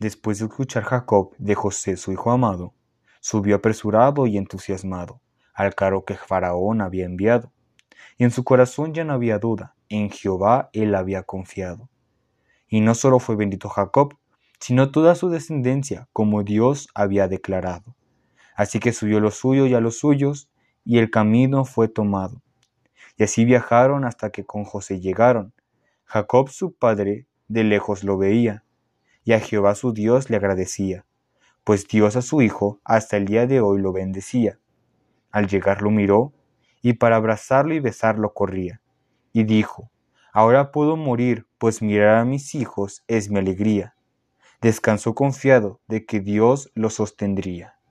Después de escuchar Jacob de José su hijo amado, subió apresurado y entusiasmado al carro que Faraón había enviado, y en su corazón ya no había duda, en Jehová él había confiado. Y no solo fue bendito Jacob, sino toda su descendencia, como Dios había declarado. Así que subió lo suyo y a los suyos, y el camino fue tomado. Y así viajaron hasta que con José llegaron. Jacob su padre de lejos lo veía, y a Jehová su Dios le agradecía, pues Dios a su hijo hasta el día de hoy lo bendecía. Al llegar lo miró, y para abrazarlo y besarlo corría, y dijo, Ahora puedo morir, pues mirar a mis hijos es mi alegría. Descansó confiado de que Dios lo sostendría.